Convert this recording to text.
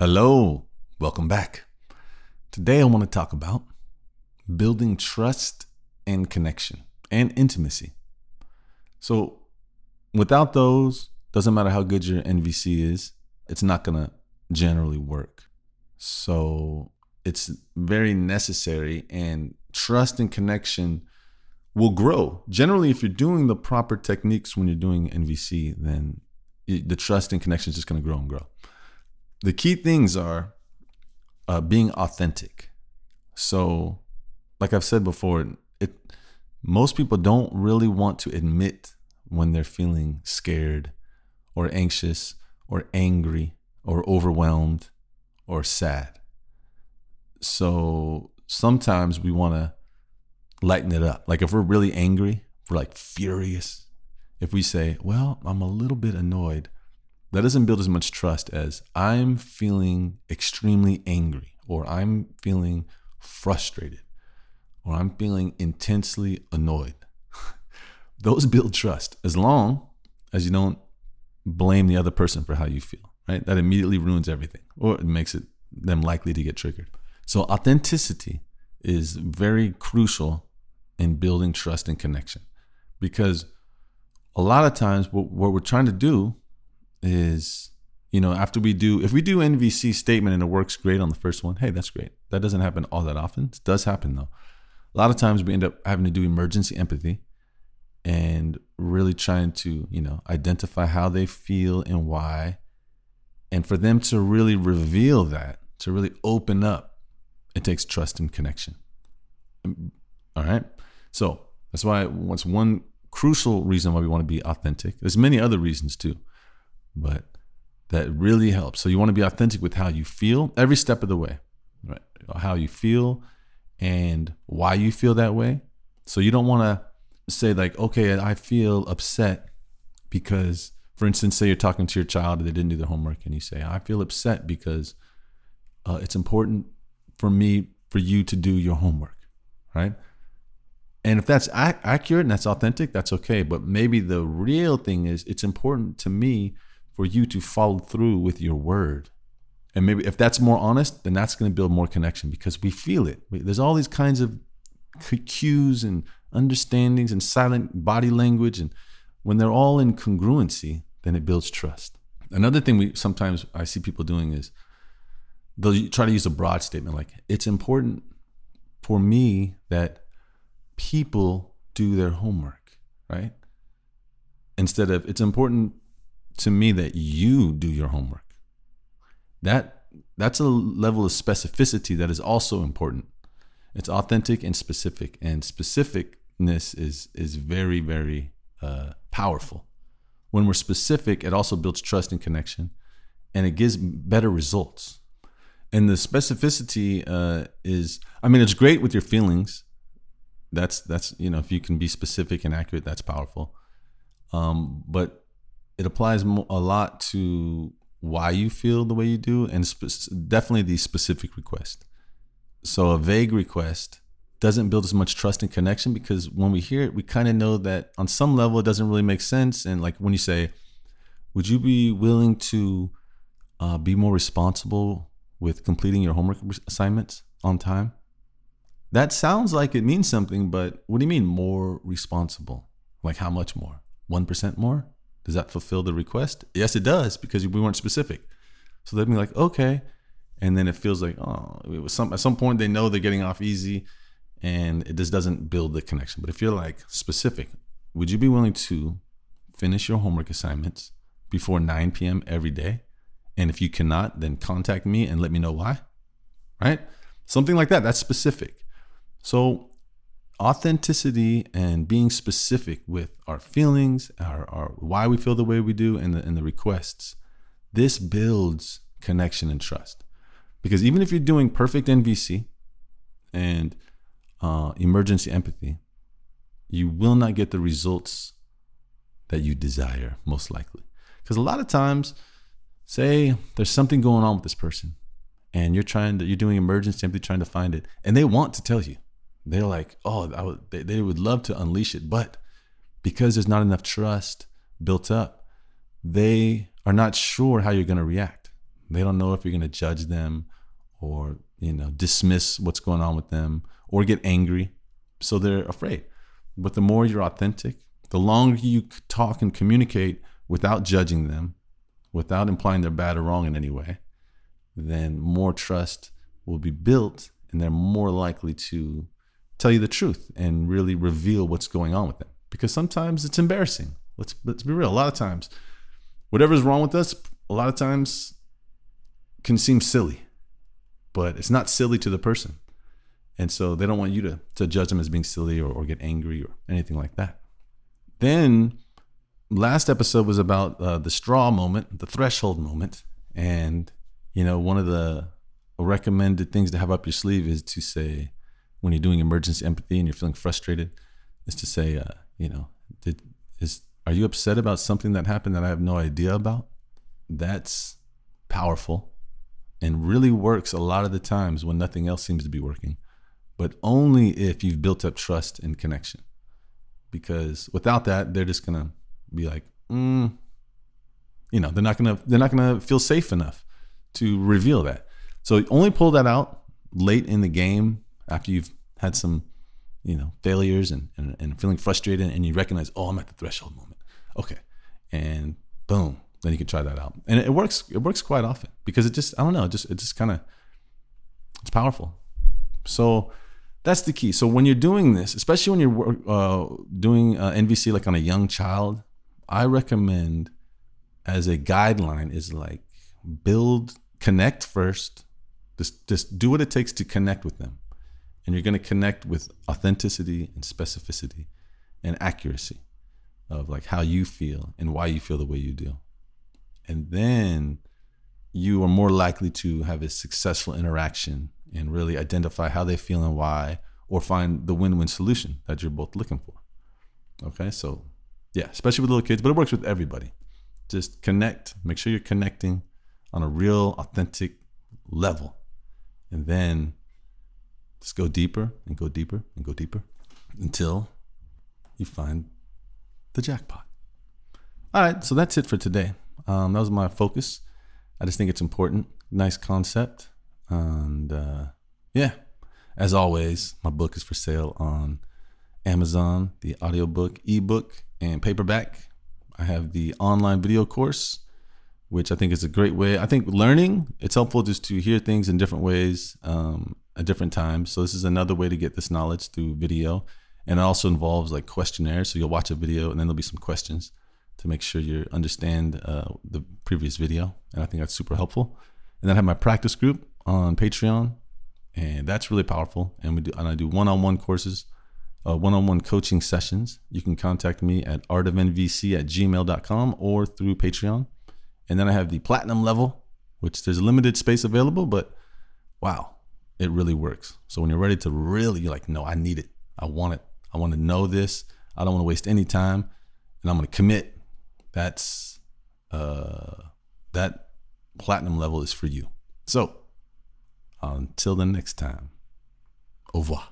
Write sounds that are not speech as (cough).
Hello, welcome back. Today I want to talk about building trust and connection and intimacy. So, without those, doesn't matter how good your NVC is, it's not going to generally work. So, it's very necessary and trust and connection will grow. Generally, if you're doing the proper techniques when you're doing NVC, then the trust and connection is just going to grow and grow. The key things are uh, being authentic. So, like I've said before, it most people don't really want to admit when they're feeling scared or anxious or angry or overwhelmed or sad. So sometimes we want to lighten it up. Like if we're really angry, we're like furious. If we say, Well, I'm a little bit annoyed, that doesn't build as much trust as I'm feeling extremely angry or I'm feeling frustrated or I'm feeling intensely annoyed. (laughs) Those build trust as long as you don't blame the other person for how you feel, right? That immediately ruins everything or it makes it them likely to get triggered. So authenticity is very crucial in building trust and connection because a lot of times what, what we're trying to do is you know after we do if we do nvc statement and it works great on the first one hey that's great. That doesn't happen all that often. It does happen though. A lot of times we end up having to do emergency empathy and really trying to you know identify how they feel and why. And for them to really reveal that to really open up it takes trust and connection. Um, all right? So that's why what's one crucial reason why we want to be authentic there's many other reasons too but that really helps so you want to be authentic with how you feel every step of the way right how you feel and why you feel that way. So you don't want to say like, okay, I feel upset because, for instance, say you're talking to your child and they didn't do their homework, and you say, I feel upset because uh, it's important for me for you to do your homework, right? And if that's ac- accurate and that's authentic, that's okay. But maybe the real thing is it's important to me for you to follow through with your word and maybe if that's more honest, then that's going to build more connection because we feel it. There's all these kinds of cues and understandings and silent body language. And when they're all in congruency, then it builds trust. Another thing we sometimes I see people doing is they'll try to use a broad statement like, it's important for me that people do their homework, right? Instead of, it's important to me that you do your homework that that's a level of specificity that is also important. It's authentic and specific, and specificness is is very very uh, powerful. When we're specific, it also builds trust and connection, and it gives better results. And the specificity uh, is, I mean, it's great with your feelings. That's that's you know, if you can be specific and accurate, that's powerful. Um, but it applies a lot to why you feel the way you do and spe- definitely the specific request. So a vague request doesn't build as much trust and connection because when we hear it, we kind of know that on some level it doesn't really make sense. And like when you say, "Would you be willing to uh, be more responsible with completing your homework assignments on time?" That sounds like it means something, but what do you mean more responsible? Like how much more? One percent more? Does that fulfill the request? Yes, it does because we weren't specific. So they'd be like, okay. And then it feels like, oh, it was some at some point they know they're getting off easy and it just doesn't build the connection. But if you're like specific, would you be willing to finish your homework assignments before 9 p.m. every day? And if you cannot, then contact me and let me know why. Right? Something like that. That's specific. So authenticity and being specific with our feelings, our, our why we feel the way we do, and the, and the requests. This builds connection and trust. Because even if you're doing perfect NVC and uh, emergency empathy, you will not get the results that you desire, most likely. Because a lot of times, say there's something going on with this person, and you're trying to, you're doing emergency empathy, trying to find it, and they want to tell you they're like, oh, they, they would love to unleash it, but because there's not enough trust built up, they are not sure how you're going to react. They don't know if you're going to judge them or, you know, dismiss what's going on with them or get angry. So they're afraid. But the more you're authentic, the longer you talk and communicate without judging them, without implying they're bad or wrong in any way, then more trust will be built and they're more likely to tell you the truth and really reveal what's going on with them. Because sometimes it's embarrassing. Let's let's be real. A lot of times, whatever's wrong with us, a lot of times can seem silly, but it's not silly to the person. And so they don't want you to, to judge them as being silly or, or get angry or anything like that. Then, last episode was about uh, the straw moment, the threshold moment. And, you know, one of the recommended things to have up your sleeve is to say, when you're doing emergency empathy and you're feeling frustrated, is to say, uh, you know, did, is are you upset about something that happened that I have no idea about? That's powerful and really works a lot of the times when nothing else seems to be working, but only if you've built up trust and connection. Because without that, they're just gonna be like, mm, you know, they're not gonna they're not gonna feel safe enough to reveal that. So only pull that out late in the game after you've had some, you know, failures and, and, and feeling frustrated and you recognize, oh, I'm at the threshold moment. Okay. And boom, then you can try that out. And it works, it works quite often because it just, I don't know, it just, it just kind of, it's powerful. So that's the key. So when you're doing this, especially when you're uh, doing uh, NVC like on a young child, I recommend as a guideline is like build, connect first, just, just do what it takes to connect with them. And you're going to connect with authenticity and specificity and accuracy of like how you feel and why you feel the way you do. And then you are more likely to have a successful interaction and really identify how they feel and why, or find the win win solution that you're both looking for. Okay, so yeah, especially with little kids, but it works with everybody. Just connect, make sure you're connecting on a real, authentic level and then just go deeper and go deeper and go deeper until you find the jackpot. All right, so that's it for today. Um, that was my focus. I just think it's important. Nice concept. And uh, yeah, as always, my book is for sale on Amazon, the audiobook, ebook, and paperback. I have the online video course which I think is a great way. I think learning it's helpful just to hear things in different ways um, at different times. So this is another way to get this knowledge through video, and it also involves like questionnaires. So you'll watch a video, and then there'll be some questions to make sure you understand uh, the previous video, and I think that's super helpful. And then I have my practice group on Patreon, and that's really powerful. And we do and I do one-on-one courses. Uh, one-on-one coaching sessions. You can contact me at artofnvc at gmail.com or through Patreon. And then I have the platinum level, which there's a limited space available, but wow, it really works. So when you're ready to really, you're like, no, I need it. I want it. I want to know this. I don't want to waste any time. And I'm going to commit. That's, uh, that platinum level is for you. So until the next time, au revoir.